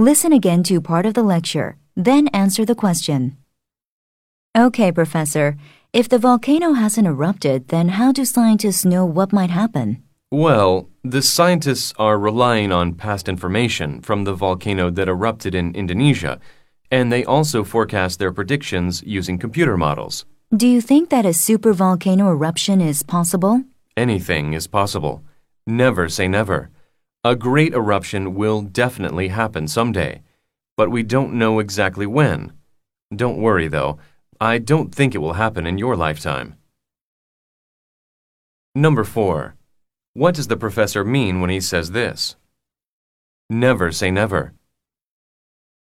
Listen again to part of the lecture, then answer the question. Okay, Professor. If the volcano hasn't erupted, then how do scientists know what might happen? Well, the scientists are relying on past information from the volcano that erupted in Indonesia, and they also forecast their predictions using computer models. Do you think that a supervolcano eruption is possible? Anything is possible. Never say never. A great eruption will definitely happen someday, but we don't know exactly when. Don't worry, though. I don't think it will happen in your lifetime. Number 4. What does the professor mean when he says this? Never say never.